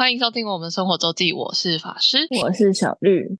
欢迎收听我们生活周记，我是法师，我是小绿。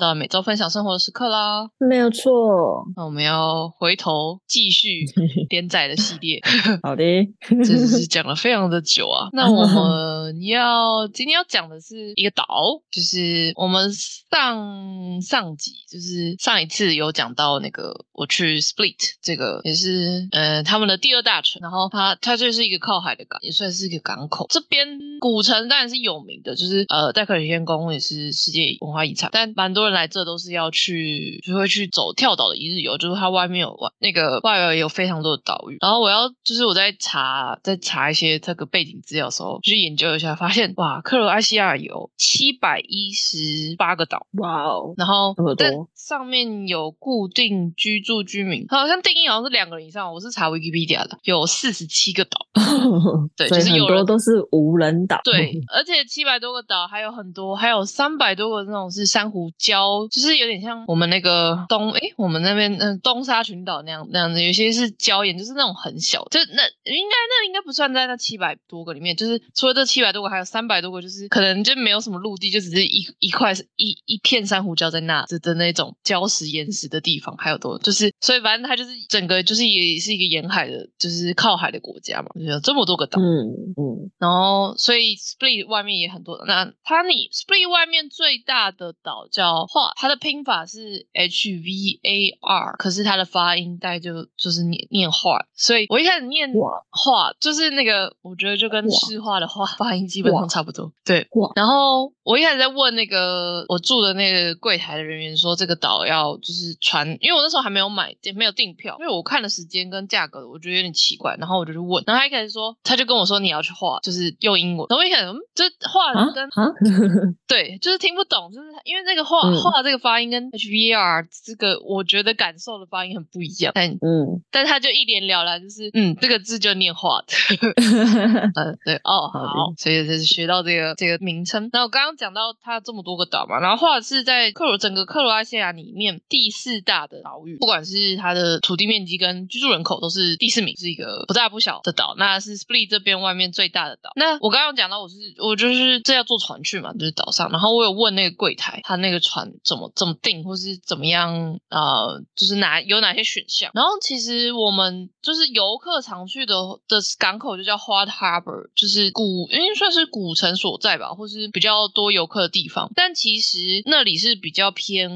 到每周分享生活的时刻啦，没有错。那我们要回头继续 连载的系列。好的，真是 讲了非常的久啊。那我们要今天要讲的是一个岛，就是我们上上集，就是上一次有讲到那个我去 Split 这个，也是呃他们的第二大城，然后它它就是一个靠海的港，也算是一个港口。这边古城当然是有名的，就是呃戴克里先宫也是世界文化遗产，但蛮多人。来这都是要去，就会去走跳岛的一日游，就是它外面有外那个外围有非常多的岛屿。然后我要就是我在查在查一些这个背景资料的时候，去研究一下，发现哇，克罗埃西亚有七百一十八个岛，哇哦，然后这么多，上面有固定居住居民，好像定义好像是两个人以上。我是查 Wikipedia 的，有四十七个岛，对，就是很多都是无人岛，对，而且七百多个岛还有很多，还有三百多个那种是珊瑚礁。就是有点像我们那个东哎，我们那边嗯东沙群岛那样那样子，有些是礁岩，就是那种很小，就那应该那应该不算在那七百多个里面，就是除了这七百多个，还有三百多个，就是可能就没有什么陆地，就只是一一块一一片珊瑚礁在那的的那种礁石岩石的地方，还有多就是所以反正它就是整个就是也是一个沿海的，就是靠海的国家嘛，有这么多个岛，嗯嗯，然后所以 Split 外面也很多，那它你 Split 外面最大的岛叫。画它的拼法是 H V A R，可是它的发音带就就是念念画，所以我一开始念画就是那个，我觉得就跟诗画的话发音基本上差不多。对，然后我一开始在问那个我住的那个柜台的人员说，这个岛要就是船，因为我那时候还没有买，没有订票，因为我看的时间跟价格，我觉得有点奇怪，然后我就去问，然后他一开始说，他就跟我说你要去画，就是用英文，然后我一开始这画跟 对，就是听不懂，就是因为那个画。画这个发音跟 H V R 这个，我觉得感受的发音很不一样。但嗯，但他就一脸了然，就是嗯，这个字就念画的。嗯，对哦，好，所以就是学到这个这个名称。那我刚刚讲到它这么多个岛嘛，然后画是在克罗整个克罗埃西亚里面第四大的岛屿，不管是它的土地面积跟居住人口都是第四名，是一个不大不小的岛。那是 Split 这边外面最大的岛。那我刚刚讲到，我是我就是这要坐船去嘛，就是岛上。然后我有问那个柜台，他那个船。怎么怎么定，或是怎么样？呃，就是哪有哪些选项？然后其实我们就是游客常去的的港口，就叫 Hot Harbor，就是古，应该算是古城所在吧，或是比较多游客的地方。但其实那里是比较偏，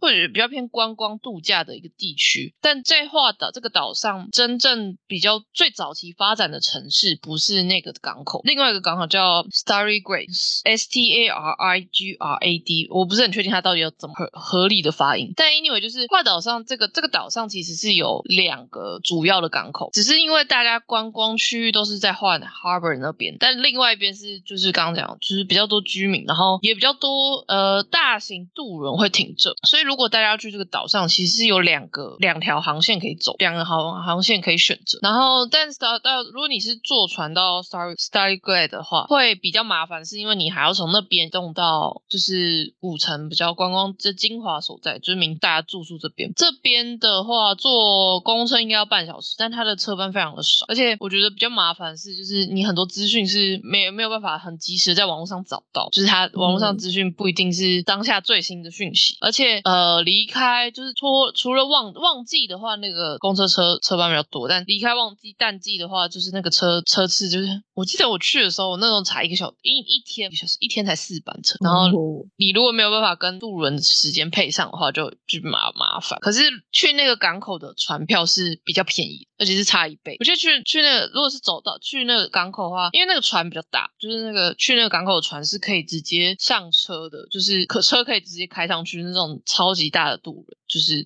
或者比较偏观光度假的一个地区。但在画岛这个岛上，真正比较最早期发展的城市，不是那个港口，另外一个港口叫 Starry Grade，S T A R I G R A D，我不是很确定它到底。要怎么合合理的发音？但因为就是画岛上这个这个岛上其实是有两个主要的港口，只是因为大家观光区域都是在换 Harbor 那边，但另外一边是就是刚刚讲，就是比较多居民，然后也比较多呃大型渡轮会停着，所以如果大家要去这个岛上，其实是有两个两条航线可以走，两个航航线可以选择。然后但是到到如果你是坐船到 Star Starry Glade 的话，会比较麻烦，是因为你还要从那边动到就是古城比较观。光这精华所在，就是明大家住宿这边。这边的话，坐公车应该要半小时，但它的车班非常的少，而且我觉得比较麻烦是，就是你很多资讯是没没有办法很及时在网络上找到，就是它网络上资讯不一定是当下最新的讯息，而且呃离开就是脱除了旺旺季的话，那个公车车车班比较多，但离开旺季淡季的话，就是那个车车次就是，我记得我去的时候，我那时候才一个小一一天一小时，一天才四班车，然后你如果没有办法跟渡轮时间配上的话，就就麻麻烦。可是去那个港口的船票是比较便宜，而且是差一倍。我觉得去去那个，如果是走到去那个港口的话，因为那个船比较大，就是那个去那个港口的船是可以直接上车的，就是可车可以直接开上去那种超级大的渡轮，就是。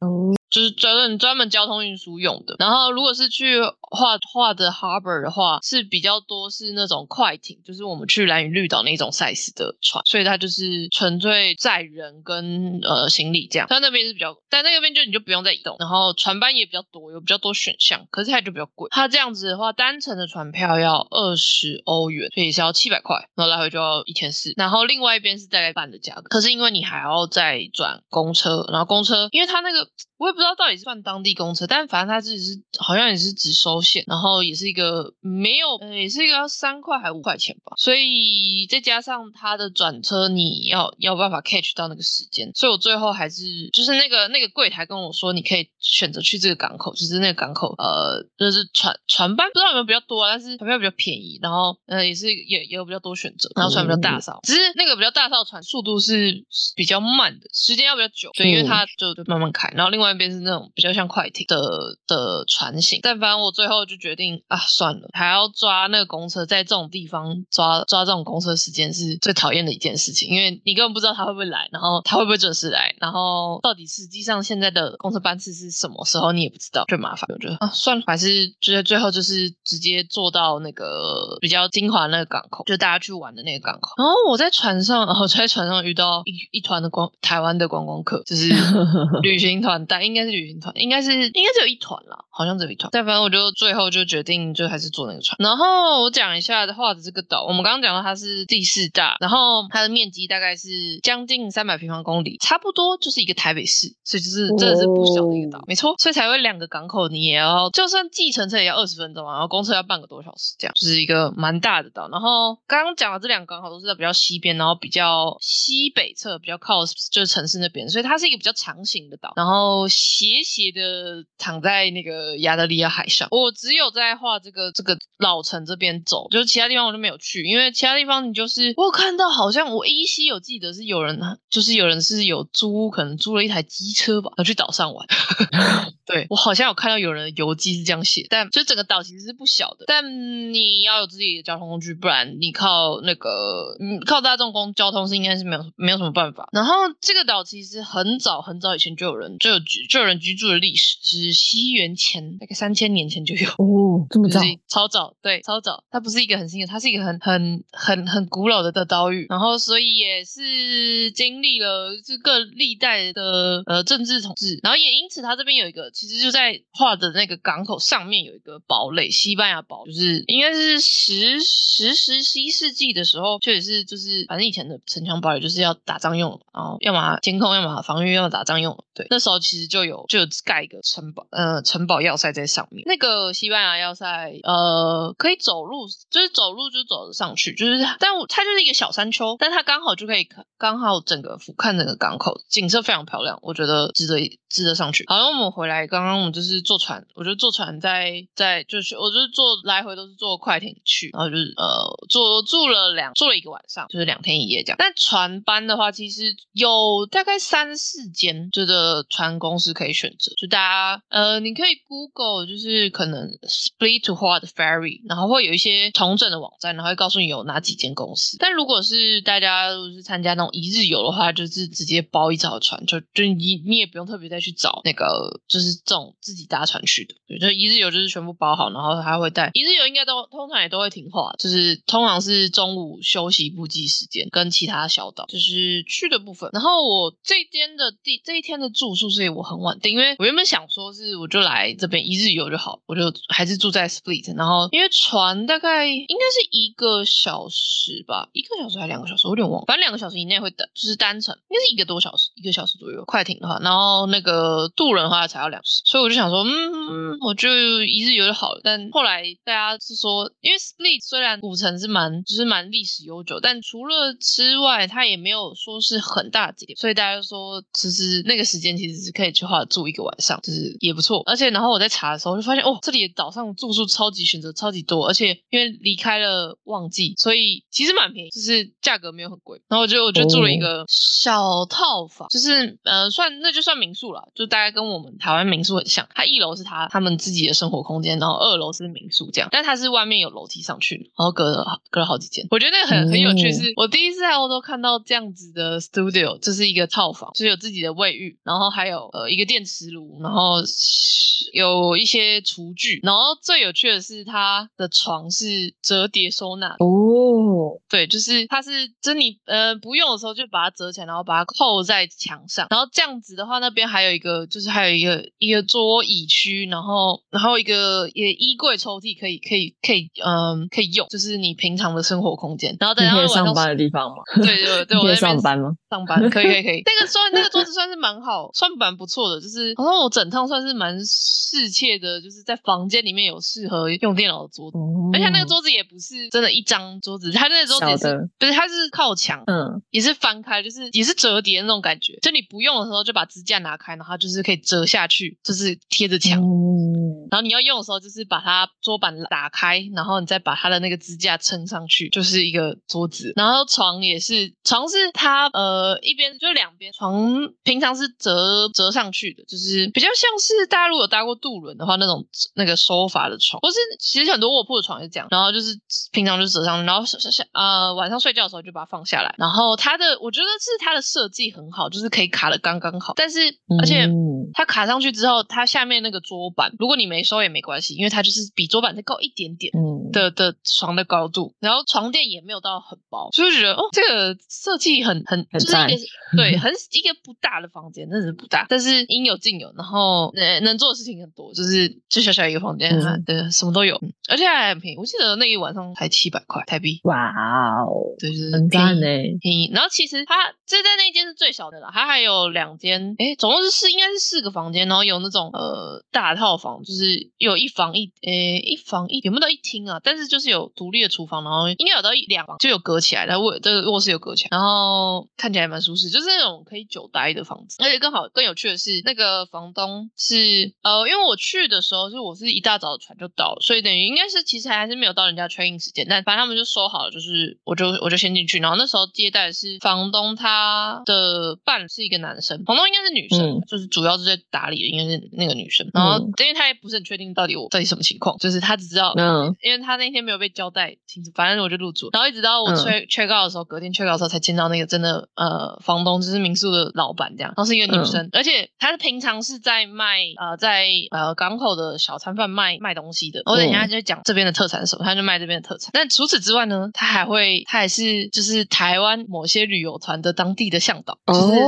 就是专门专门交通运输用的。然后，如果是去画画的 harbor 的话，是比较多是那种快艇，就是我们去蓝屿绿岛那种 size 的船，所以它就是纯粹载人跟呃行李这样。它那边是比较，但那边就你就不用再移动。然后船班也比较多，有比较多选项，可是它就比较贵。它这样子的话，单程的船票要二十欧元，所以是要七百块，然后来回就要一千四。然后另外一边是大概半的价格，可是因为你还要再转公车，然后公车因为它那个我也不。不知道到底是算当地公车，但反正它只是好像也是只收线，然后也是一个没有，呃，也是一个要三块还五块钱吧。所以再加上它的转车，你要要办法 catch 到那个时间，所以我最后还是就是那个那个柜台跟我说，你可以选择去这个港口，就是那个港口，呃，就是船船班不知道有没有比较多，但是船票比较便宜，然后呃也是也也有比较多选择，然后船比较大艘，只是那个比较大艘船速度是比较慢的，时间要比较久，对，因为它就就慢慢开，然后另外一边是那种比较像快艇的的船型，但反正我最后就决定啊，算了，还要抓那个公车，在这种地方抓抓这种公车时间是最讨厌的一件事情，因为你根本不知道他会不会来，然后他会不会准时来，然后到底实际上现在的公车班次是什么时候你也不知道，最麻烦。我觉得啊，算了，还是觉得最后就是直接坐到那个比较精华那个港口，就大家去玩的那个港口。然后我在船上，然后在船上遇到一一团的光台湾的观光客，就是 旅行团带，应该是旅行团，应该是应该只有一团啦，好像只有一团。但反正我就最后就决定就还是坐那个船。然后我讲一下的话的这个岛，我们刚刚讲到它是第四大，然后它的面积大概是将近三百平方公里，差不多就是一个台北市，所以就是真的是不小的一个岛，没错。所以才会两个港口，你也要就算计程车也要二十分钟啊，然后公车要半个多小时，这样就是一个蛮大的岛。然后刚刚讲的这两个港口都是在比较西边，然后比较西北侧，比较靠就是城市那边，所以它是一个比较长形的岛，然后斜斜的躺在那个亚得里亚海上。我只有在画这个这个老城这边走，就是其他地方我就没有去，因为其他地方你就是我有看到好像我依稀有记得是有人，就是有人是有租，可能租了一台机车吧，要去岛上玩。对我好像有看到有人游记是这样写，但就整个岛其实是不小的，但你要有自己的交通工具，不然你靠那个嗯靠大众公交通是应该是没有没有什么办法。然后这个岛其实很早很早以前就有人就有就有人居住的历史，是西元前大概三千年前就有哦，这么早，超早，对，超早。它不是一个很新的，它是一个很很 很很古老的的岛屿，然后所以也是经历了这个历代的呃政治统治，然后也因此它这边有一个。其实就在画的那个港口上面有一个堡垒，西班牙堡，就是应该是十十十十一世纪的时候，确实是就是反正以前的城墙堡垒就是要打仗用，然后要么监控，要么防御，要么打仗用。对，那时候其实就有有就盖一个城堡，呃，城堡要塞在上面。那个西班牙要塞，呃，可以走路，就是走路就走得上去，就是但它就是一个小山丘，但它刚好就可以，刚好整个俯瞰整个港口，景色非常漂亮，我觉得值得值得上去。好，那我们回来。刚刚我们就是坐船，我就坐船在在就是我就是坐来回都是坐快艇去，然后就是呃坐住了两坐了一个晚上，就是两天一夜这样。但船班的话，其实有大概三四间就是船公司可以选择，就大家呃你可以 Google 就是可能 Split to Hard Ferry，然后会有一些重整的网站，然后会告诉你有哪几间公司。但如果是大家如果是参加那种一日游的话，就是直接包一艘船，就就你你也不用特别再去找那个就是。这种自己搭船去的，对，就一日游就是全部包好，然后他会带一日游，应该都通常也都会停话，就是通常是中午休息补给时间，跟其他小岛就是去的部分。然后我这天的第这一天的住宿，所以我很晚稳定，因为我原本想说是我就来这边一日游就好，我就还是住在 Split。然后因为船大概应该是一个小时吧，一个小时还两个小时，我有点忘，反正两个小时以内会等，就是单程应该是一个多小时，一个小时左右快艇的话，然后那个渡轮的话才要两。所以我就想说，嗯，我就一日游就好了。但后来大家是说，因为 Split 虽然古城是蛮，就是蛮历史悠久，但除了之外，它也没有说是很大景点。所以大家就说，其实那个时间其实是可以去画住一个晚上，就是也不错。而且然后我在查的时候就发现，哦，这里的岛上住宿超级选择超级多，而且因为离开了旺季，所以其实蛮便宜，就是价格没有很贵。然后我就我就住了一个小套房，就是呃算那就算民宿了，就大概跟我们台湾民。民宿很像，它一楼是他他们自己的生活空间，然后二楼是民宿这样，但它是外面有楼梯上去，然后隔了隔了好几间。我觉得那个很很有趣，是我第一次在欧洲看到这样子的 studio，这是一个套房，就是有自己的卫浴，然后还有呃一个电磁炉，然后有一些厨具，然后最有趣的是它的床是折叠收纳哦，对，就是它是就是你呃不用的时候就把它折起来，然后把它扣在墙上，然后这样子的话，那边还有一个就是还有一个一。个桌椅区，然后然后一个也衣柜抽屉可以可以可以嗯可以用，就是你平常的生活空间。然后等下上班的地方吗？对对对，我在 上班吗？上班可以可以可以。那个算那个桌子算是蛮好，算蛮不错错的，就是好像我整套算是蛮适切的，就是在房间里面有适合用电脑的桌子，哦而且那个桌子也不是真的一张桌子，它那个桌子也是不是它是靠墙，嗯。也是翻开，就是也是折叠的那种感觉，就你不用的时候就把支架拿开，然后就是可以折下去，就是贴着墙。嗯，然后你要用的时候，就是把它桌板打开，然后你再把它的那个支架撑上去，就是一个桌子。然后床也是，床是它呃一边就两边，床平常是折折上去的，就是比较像是大家如果有搭过渡轮的话那种那个收法的床，或是其实很多卧铺的床也是这样。然后就是平常就折上，然后呃晚上睡觉的时候就把它放下来。然后它的我觉得是它的设计很好，就是可以卡的刚刚好，但是而且。嗯它卡上去之后，它下面那个桌板，如果你没收也没关系，因为它就是比桌板再高一点点嗯，的的床的高度，然后床垫也没有到很薄，所以就觉得哦，这个设计很很很就是一个赞对很 一个不大的房间，真的是不大，但是应有尽有，然后能能做的事情很多，就是就小小一个房间，嗯对什么都有，嗯而且还很便宜，我记得那一晚上才七百块台币，哇哦，对，就是很便宜赞呢。便宜。然后其实它这在那间是最小的了，它还有两间，哎，总共是四，应该是四个房间，然后有那种呃大套房，就是有一房一诶一房一有没有到一厅啊？但是就是有独立的厨房，然后应该有到一两房就有隔起来，然后卧这个卧室有隔起来，然后看起来蛮舒适，就是那种可以久待的房子。而且更好更有趣的是，那个房东是呃，因为我去的时候是我是一大早的船就到了，所以等于应该是其实还是没有到人家 training 时间，但反正他们就收好了，就是我就我就先进去，然后那时候接待的是房东他的伴是一个男生，房东应该是女生，嗯就是主要是在打理的应该是那个女生，然后嗯因为他也不是很确定到底我到底什么情况，就是他只知道嗯因为他那天没有被交代清楚，反正我就入住，然后一直到我嗯 check check out 的时候，隔天 check out 的时候才见到那个真的呃房东，就是民宿的老板这样，然后是一个女生，而且她是平常是在卖呃在呃港口的小餐贩卖卖东西的，我等一下就讲这边的特产是什么，他就卖这边的特产，但除此之外呢，他还会他还是就是台湾某些旅游团的当地的向导，就是。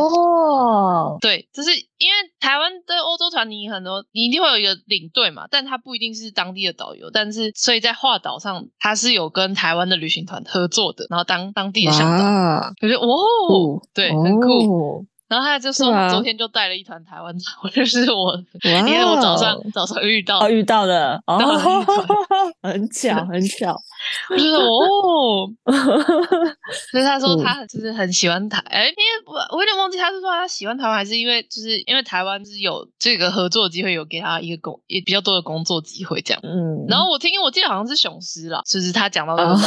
哦，对，就是因为台湾的欧洲团，你很多你一定会有一个领队嘛，但他不一定是当地的导游，但是所以在画岛上，他是有跟台湾的旅行团合作的，然后当当地的向导，哇，我觉得哇，酷。对，很酷。哦然后他就说昨天就带了一团台湾团，我就是我，因为我早上早上遇到哦，，遇到了哦到了一团，很巧 很巧，我就说哦，所以他说嗯。他就是很喜欢台，哎，因为我我有点忘记他是说他喜欢台湾，还是因为就是因为台湾就是有这个合作机会，有给他一个工也比较多的工作机会这样。嗯，然后我听我记得好像是雄狮啦，就是他讲到这个哦时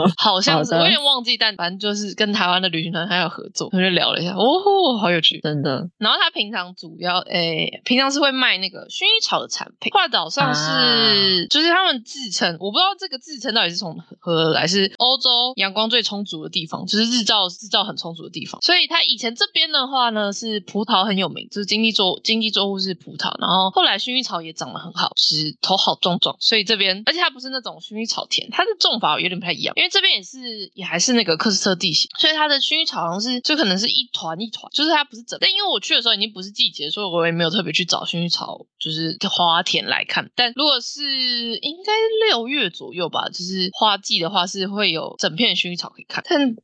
候，好像是我有点忘记，但反正就是跟台湾的旅行团还有合作，他就聊了一下，哦，好有趣。真的然后他平常主要诶，平常是会卖那个薰衣草的产品。画岛上是、啊就是他们自称，我不知道这个自称到底是从何而来，是欧洲阳光最充足的地方，就是日照日照很充足的地方。所以他以前这边的话呢，是葡萄很有名，就是经济作经济作物是葡萄，然后后来薰衣草也长得很好，是头好壮壮，所以这边而且它不是那种薰衣草田，它的种法有点不太一样，因为这边也是也还是那个克斯特地形，所以它的薰衣草好像是就可能是一团一团，就是它不是整。但因为我去的时候已经不是季节，所以我也没有特别去找薰衣草就是花田来看。但如果是应该六月左右吧，就是花季的话是会有整片薰衣草可以看。但嗯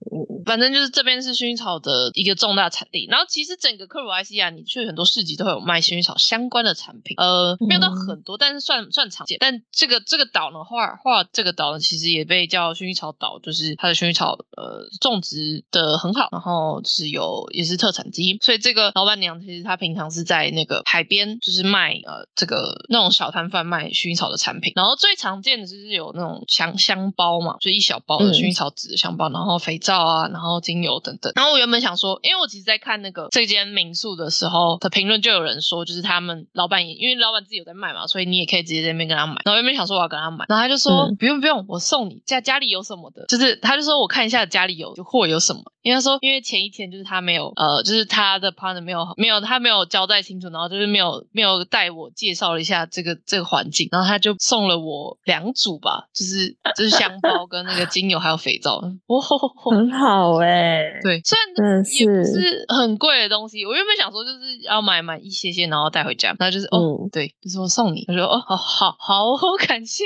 反正就是这边是薰衣草的一个重大产地，然后其实整个克罗埃西亚，你去很多市集都会有卖薰衣草相关的产品，呃，没有到很多，但是算算常见。但这个这个岛呢，画画这个岛呢，其实也被叫薰衣草岛，就是它的薰衣草呃种植的很好，然后是有也是特产所以这个老板娘其实她平常是在那个海边，就是卖呃这个那种小摊贩卖薰衣草的产品，然后最常见的就是有那种香香包嘛，就一小包的嗯薰衣草籽的香包，然后肥皂啊，然后精油等等。然后我原本想说，因为我其实在看那个这间民宿的时候的评论，就有人说，就是他们老板也因为老板自己有在卖嘛，所以你也可以直接在那边跟他买。然后原本想说我要跟他买，然后他就说、嗯不用不用，我送你家家里有什么的，就是他就说我看一下家里有就货有什么。因为他说，因为前一天就是他没有，呃，就是他的 partner 没有没有他没有交代清楚，然后就是没有没有带我介绍了一下这个这个环境，然后他就送了我两组吧，就是就是香包跟那个精油还有肥皂，哦，很好哎，对，虽然也不是是很贵的东西，我原本想说就是要买买一些些，然后带回家，然后就是哦，嗯对，就是我送你，我说哦，好好好，感谢，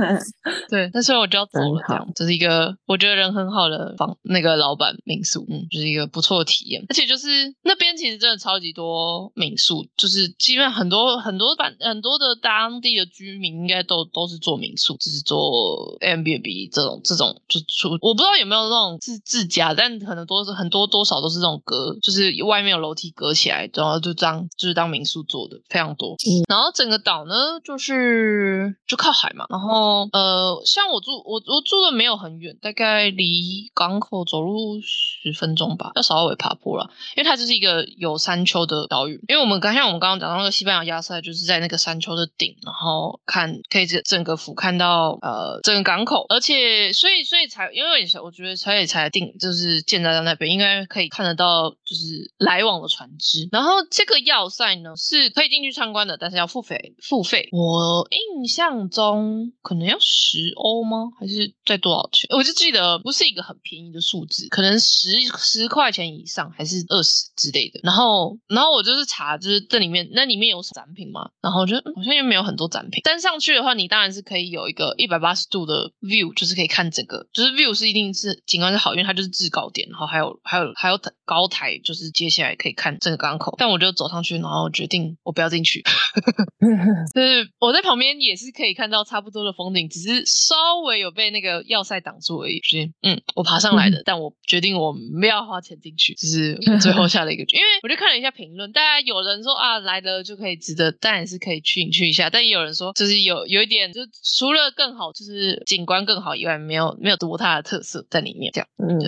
对，那所以我就要走了，这样，这是一个我觉得人很好的房那个老板民宿，嗯，就是一个不错的体验。而且且就是那边其实真的超级多民宿，就是基本上很多很多版很多的当地的居民应该都都是做民宿，就是做 M B B 这种这种就出，我不知道有没有那种自自家，但可能多是很多多少都是这种隔，就是外面有楼梯隔起来，然后就当就是当民宿做的非常多。嗯然后整个岛呢，就是就靠海嘛，然后呃，像我住我我住的没有很远，大概离港口走路十分钟吧，要稍微爬坡了。因为它就是一个有山丘的岛屿。因为我们刚像我们刚刚讲到那个西班牙亚塞，就是在那个山丘的顶，然后看可以整整个俯瞰到呃整个港口，而且所以所以才因为我觉得才也才定就是建在那边，应该可以看得到就是来往的船只。然后这个要塞呢是可以进去参观的，但是要付费付费。我印象中可能要十欧吗？还是在多少钱？我就记得不是一个很便宜的数字，可能十十块钱以上，还是二十之类的。然后，然后我就是查，就是这里面那里面有展品嘛？然后我觉得嗯好像又没有很多展品。但上去的话，你当然是可以有一个一百八十度的 view，就是可以看整个，就是 view 是一定是景观是好，因为它就是制高点，然后还有还有还有高台，就是接下来可以看整个港口。但我就走上去，然后决定我不要进去。就是我在旁边也是可以看到差不多的风景，只是稍微有被那个要塞挡住而已。是嗯，我爬上来的，但我决定我不要花钱进去，就是我 最后下了一个决定。因为我就看了一下评论，大家有人说啊来了就可以值得，当然是可以去你去一下，但也有人说就是有有一点，就除了更好，就是景观更好以外，没有没有多大的特色在里面，这样。嗯，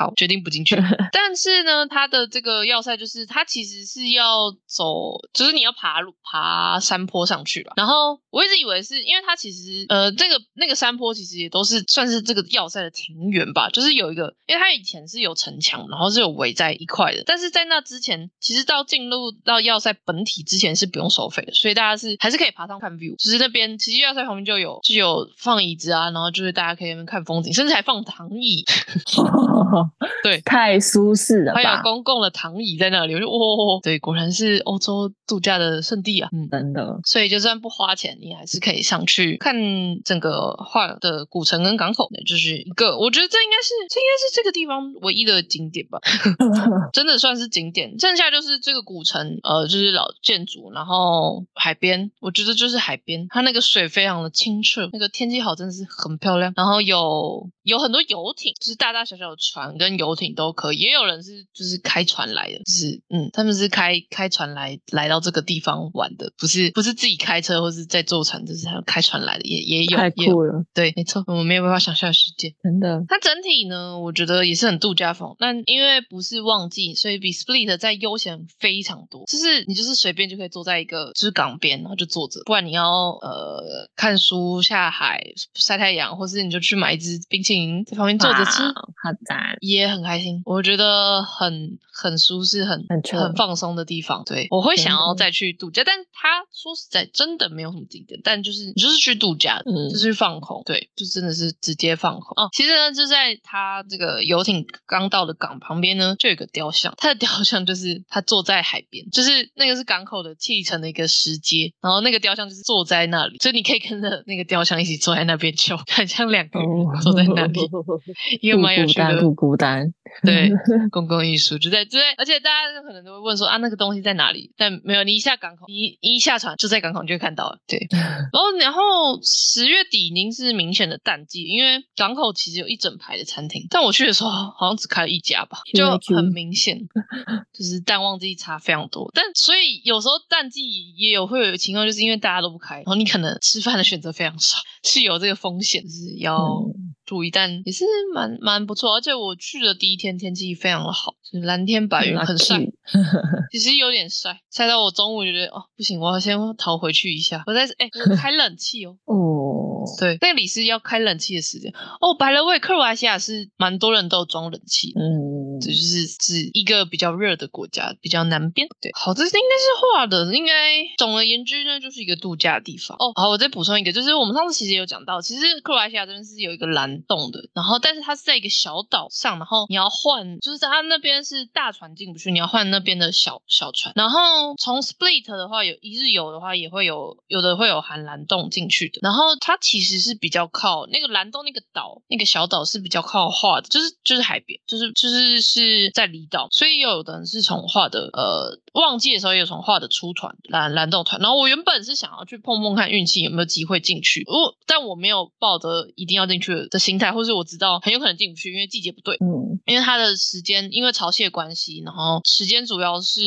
嗯，好，决定不进去。但是呢，它的这个要塞就是它其实是要走，就是你要爬路爬山坡上去了。然后我一直以为是因为它其实呃这个那个山坡其实也都是算是这个要塞的庭园吧，就是有一个，因为它以前是有城墙，然后是有围在一块的。但是在那之前，其实到进入到要塞本体之前是不用收费的，所以大家是还是可以爬上看 view。就是那边其实要塞旁边就有就有放椅子啊，然后就是大家可以那边看风景，甚至还放躺椅。对，太舒适了还有？公共的躺椅在那里，我就哇，对，果然是欧洲度假的圣地啊。嗯，真的，所以就算不花钱，你还是可以上去看整个画的古城跟港口，那就是一个，我觉得这应该是这应该是这个地方唯一的景点吧，真的算是景点。剩下就是这个古城，呃，就是老建筑，然后海边，我觉得就是海边，它那个水非常的清澈，那个天气好真的是很漂亮。然后有有很多游艇，就是大大小小的船跟游艇都可以，也有人是就是开船来的，就是嗯，他们是开开船来来到这个地方玩的，不是不是自己开车或是在坐船，就是他们开船来的，也也有太酷了，对，没错，我们没有办法想象的世界。真的。它整体呢，我觉得也是很度假风。但因为不是旺季，所以比 Split 在悠闲非常多。就是你就是随便就可以坐在一个就是港边，然后就坐着。不然你要呃看书、下海、晒太阳，或是你就去买一支冰淇淋在旁边坐着吃。好赞，也很开心，我觉得很很舒适、很很很放松的地方。对，我会想要再去度假，但他说实在真的没有什么景点，但就是你就是去度假，嗯就是放空，对，就真的是直接放空。哦，其实呢，就在他这个游艇刚到的港旁边呢，就有个雕像，他的雕像就是他坐在海边，就是那个是港口的砌成的一个石阶，然后那个雕像就是坐在那里，所以你可以跟着那个雕像一起坐在那边 就很像两个人哦坐在那里，一个蛮有趣的不孤单。对，公共艺术就在就在，而且大家可能都会问说啊，那个东西在哪里？但没有，你一下港口，你一下船就在港口，你就会看到了。对，然后然后十月底已经是明显的淡季，因为港口其实有一整排的餐厅，但我去的时候好像只开了一家吧，就很明显，就是淡旺季差非常多。但所以有时候淡季也有会有情况，就是因为大家都不开，然后你可能吃饭的选择非常少，是有这个风险，是要。嗯注意，但也是蛮蛮不错，而且我去的第一天天气非常的好，就是蓝天白云，很晒 其实有点晒，晒到我中午就觉得哦不行，我要先逃回去一下。我在哎、我开冷气哦，哦，对，那个里是要开冷气的时间哦。白了位，克罗埃西亚是蛮多人都有装冷气。嗯，这就是是一个比较热的国家，比较南边。对，好，这应该是画的，应该总而言之呢，就是一个度假的地方。哦，好，我再补充一个，就是我们上次其实有讲到，其实克罗埃西亚这边是有一个蓝洞的，然后但是它是在一个小岛上，然后你要换，就是它那边是大船进不去，你要换那边的小小船。然后从 Split 的话，有一日游的话，也会有有的会有含蓝洞进去的。然后它其实是比较靠那个蓝洞那个岛，那个小岛是比较靠画的，就是就是海边，就是就是是在离岛，所以有的人是从画的呃旺季的时候也有从画的出团蓝蓝洞团。然后我原本是想要去碰碰看运气有没有机会进去，我但我没有抱着一定要进去的心态，或是我知道很有可能进不去，因为季节不对。嗯因为它的时间，因为潮汐的关系，然后时间主要是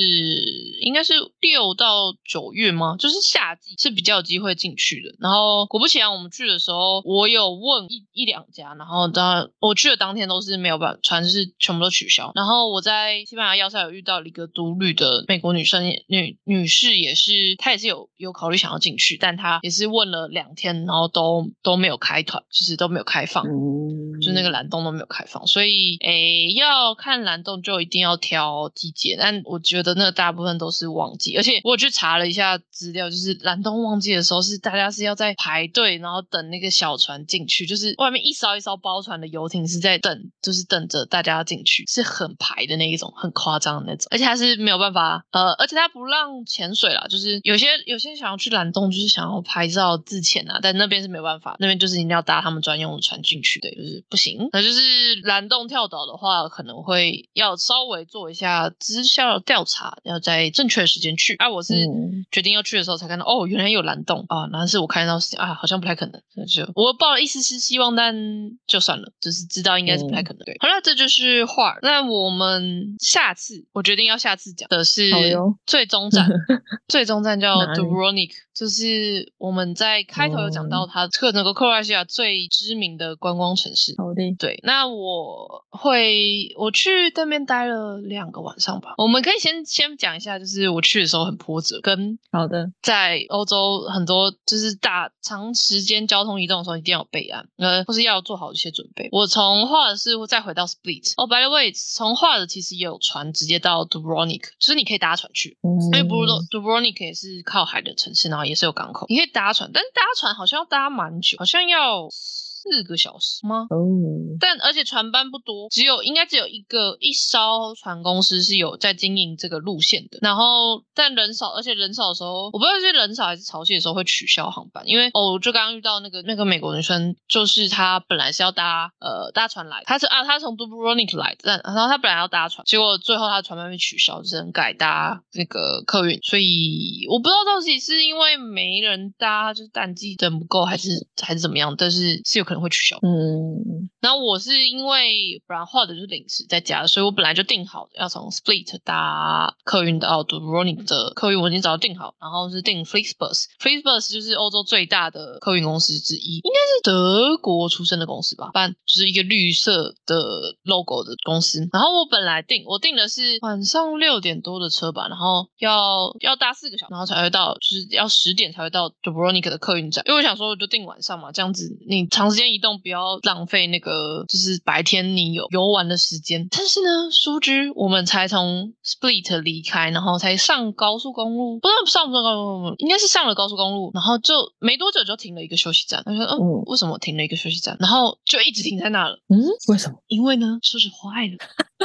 应该是六到九月吗？就是夏季是比较有机会进去的。然后果不其然，我们去的时候，我有问一一两家，然后当然我去的当天都是没有办法，船是全部都取消。然后我在西班牙要塞有遇到一个独旅的美国女生女女士，也是她也是有有考虑想要进去，但她也是问了两天，然后都都没有开团，就是都没有开放。嗯，就是那个蓝洞都没有开放，所以诶，要看蓝洞就一定要挑季节。但我觉得那大部分都是旺季，而且我去查了一下资料，就是蓝洞旺季的时候是大家是要在排队，然后等那个小船进去，就是外面一艘一艘包船的游艇是在等，就是等着大家进去，是很排的那一种，很夸张的那种，而且它是没有办法，呃，而且它不让潜水啦，就是有些有些想要去蓝洞，就是想要拍照自潜啊，但那边是没有办法，那边就是一定要搭他们专用的船进去的，就是不行。那就是蓝洞跳岛的话，可能会要稍微做一下资料调查，要在正确的时间去。啊，我是嗯决定要去的时候才看到，哦，原来有蓝洞啊，但是我看到是啊，好像不太可能，那就我抱了一丝丝希望，但就算了，就是知道应该是不太可能。对，好了，这就是画儿。那我们下次我决定要下次讲的是最终站，最终站 叫 Dubrovnik，就是我们在开头有讲到哦它克整个克罗埃西亚最知名的观光城市。好的，对，那我会我去那边待了两个晚上吧。我们可以先先讲一下，就是我去的时候很波折，跟好的，在欧洲很多就是大长时间交通移动的时候，一定要备案，呃，或是要做好一些准备。我从华尔是再回到 Split，哦、b y the way，从化的其实也有船直接到 Dubrovnik，就是你可以搭船去。嗯，因为 Dubrovnik 也是靠海的城市，然后也是有港口，你可以搭船，但是搭船好像要搭蛮久，好像要四个小时吗？哦，但而且船班不多，只有应该只有一个一艘船公司是有在经营这个路线的。然后但人少，而且人少的时候，我不知道是人少还是潮汐的时候会取消航班，因为哦，我就刚刚遇到那个那个美国女生，就是她本来是要搭呃搭船来，她是啊她从 Dubrovnik 来的，但然后她本来要搭船，结果最后她的船班被取消，只能改搭那个客运，所以我不知道到底是因为没人搭，就是淡季人不够，还是还是怎么样，但是是有可能会取消。嗯，然后我是因为不然画的就是临时在家，所以我本来就定好要从 Split 搭客运到 Dubrovnik 的客运，我已经早就订好，然后是订 Flixbus。Flixbus 就是欧洲最大的客运公司之一，应该是德国出身的公司吧，反正就是一个绿色的 logo 的公司。然后我本来订，我订的是晚上六点多的车吧，然后要要搭四个小时，然后才会到，就是要十点才会到 Dubrovnik 的客运站。因为我想说，我就订晚上嘛，这样子你长时间移动不要浪费那个就是白天你有游玩的时间。但是呢，殊知我们才从 Split 离开，然后才上高速公路，不知道上不上高速公路，应该是上了高速公路，然后就没多久就停了一个休息站。他说，嗯，嗯为什么停了一个休息站？然后就一直停在那了。嗯，为什么？因为呢，车子坏了，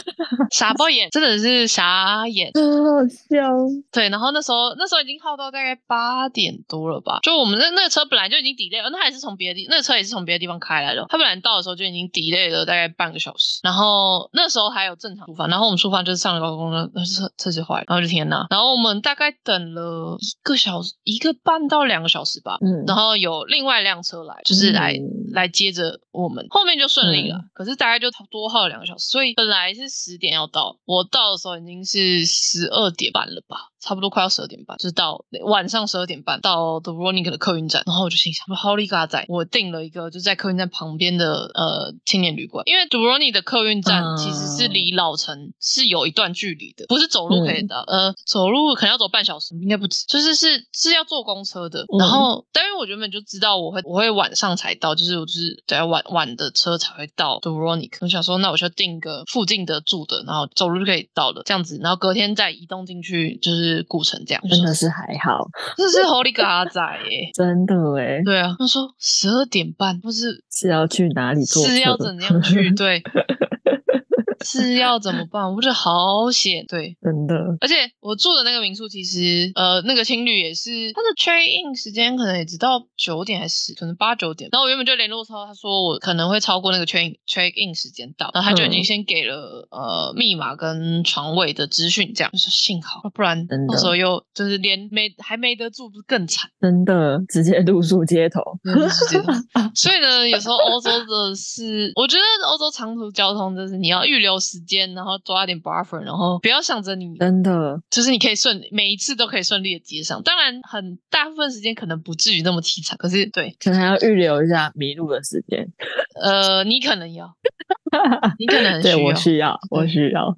傻爆眼，真的是傻眼。好好笑，对，然后那时候那时候已经耗到大概八点多了吧，就我们那那个车本来就已经 delay 了，那还是从别的地，那个车也是从别的地方开来的，他本来到的时候就已经 delay 了大概半个小时，然后那时候还有正常出发，然后我们出发就是上了高速公路，那车车子坏了，然后就天呐，然后我们大概等了一个小时，一个半到两个小时吧，嗯，然后有另外一辆车来，就是来、嗯。来接着我们，后面就顺利了。可是大概就多耗了两个小时，所以本来是十点要到，我到的时候已经是十二点半了吧，差不多快要十二点半，就是到晚上十二点半到 Dubrovnik 的客运站。然后我就心想，好利嘎仔，我订了一个就在客运站旁边的呃青年旅馆，因为 Dubrovnik 的客运站嗯其实是离老城是有一段距离的，不是走路可以到，呃，走路可能要走半小时，应该不止，就是是是要坐公车的。嗯然后，但因为我原本就知道我会我会晚上才到，就是我就是等下晚晚的车才会到 Dubrovnik。我想说，那我就订个附近的住的，然后走路就可以到了，这样子，然后隔天再移动进去就是古城这样。真的是还好，这是 Holy 嘎仔耶！真的哎，对啊，他说十二点半不是是要去哪里坐？是要怎样去？对，是要怎么办？我觉得好险。对，真的，而且我住的那个民宿，其实呃，那个青旅也是，他的 check in 时间可能也只到九点还是可能八九点。然后我原本就联络他，他说我可能会超过那个 check check in 时间到，然后他就已经嗯先给了、呃密码跟床位的资讯，这样就是幸好，不然到时候又就是连没还没得住，不是更惨。真的直接露宿街头。所以呢，有时候欧洲的是，我觉得欧洲长途交通就是你要预留时间，然后抓一点 buffer，然后不要想着你真的，就是你可以顺每一次都可以顺利的接上，当然很大部分时间可能不至于那么凄惨，可是对，可能还要预留一下迷路的时间。呃，你可能要，你可能对我。需要，我需要。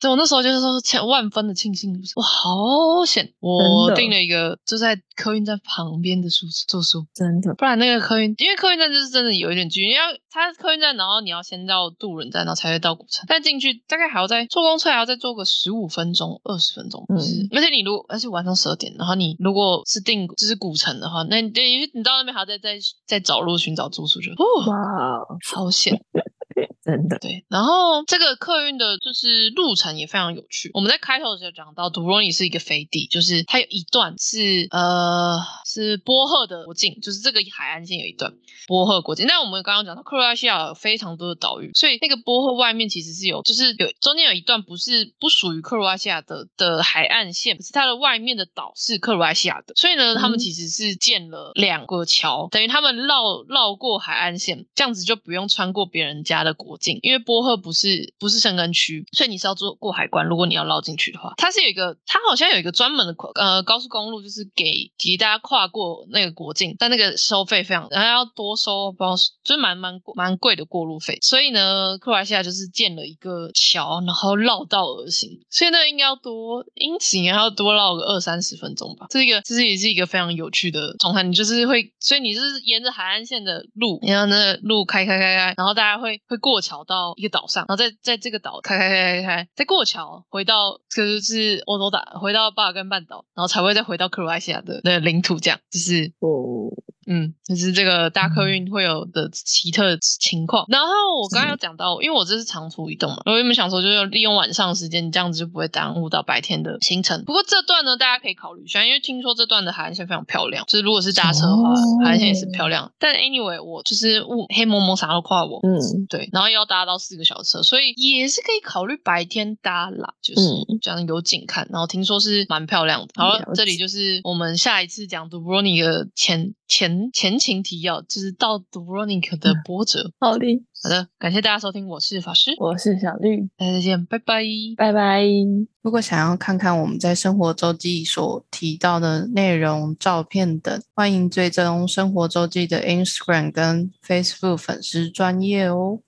对我那时候就是说千万分的庆幸，哇，好险！我真的订了一个就在客运站旁边的宿住宿，真的，不然那个客运，因为客运站就是真的有一点距离，你要它客运站，然后你要先到渡轮站，然后才会到古城，但进去大概还要再坐公车，还要再坐个十五分钟、二十分钟，嗯就是，而且你如果而且晚上十二点，然后你如果是定就是古城的话，那你等于你到那边还要再再再找路寻找住宿，就哦，哇，好险。真的，对，然后这个客运的就是路程也非常有趣。我们在开头的时候讲到，杜布罗尼是一个飞地，就是它有一段是呃是波赫的国境，就是这个海岸线有一段波赫国境。但我们刚刚讲到克罗埃西亚有非常多的岛屿，所以那个波赫外面其实是有，就是有中间有一段不是不属于克罗埃西亚的的海岸线，可是它的外面的岛是克罗埃西亚的，所以呢，他们嗯其实是建了两个桥，等于他们绕绕过海岸线，这样子就不用穿过别人家的国境，因为波赫不是不是申根区，所以你是要做过海关。如果你要绕进去的话，它是有一个，它好像有一个专门的呃高速公路，就是给给大家跨过那个国境，但那个收费非常，然后要多收，不知道就是蛮蛮蛮贵的过路费。所以呢，克罗西亚就是建了一个桥，然后绕道而行，所以那应该要多，因此应该要多绕个二三十分钟吧。这个，这是也是一个非常有趣的状态。你就是会，所以你就是沿着海岸线的路，然后那个路开开开开，然后大家会会过过桥到一个岛上，然后在在这个岛开开开开开，再过桥回到这就是欧洲岛，回到巴尔干半岛，然后才会再回到克罗埃西亚的的领土，这样就是哦，嗯，就是这个大客运会有的奇特情况。然后我刚刚有讲到，因为我这是长途移动嘛，我原本想说就是利用晚上的时间，你这样子就不会耽误到白天的行程。不过这段呢，大家可以考虑一下，因为听说这段的海岸线非常漂亮，就是如果是搭车的话，哦海岸线也是漂亮。但 anyway，我就是雾黑蒙蒙啥都跨我。嗯，对，然后又要搭到四个小时车，所以也是可以考虑白天搭啦，就是嗯这样有景看。然后听说是蛮漂亮的。好了了，这里就是我们下一次讲 Dubrovnik 的前前前情提要，就是到杜布罗尼克的波折。好的，好的，感谢大家收听，我是法师，我是小绿，大家再见，拜拜。拜拜。如果想要看看我们在生活周记所提到的内容、照片等，欢迎追踪生活周记的 Instagram 跟 Facebook 粉丝专业哦。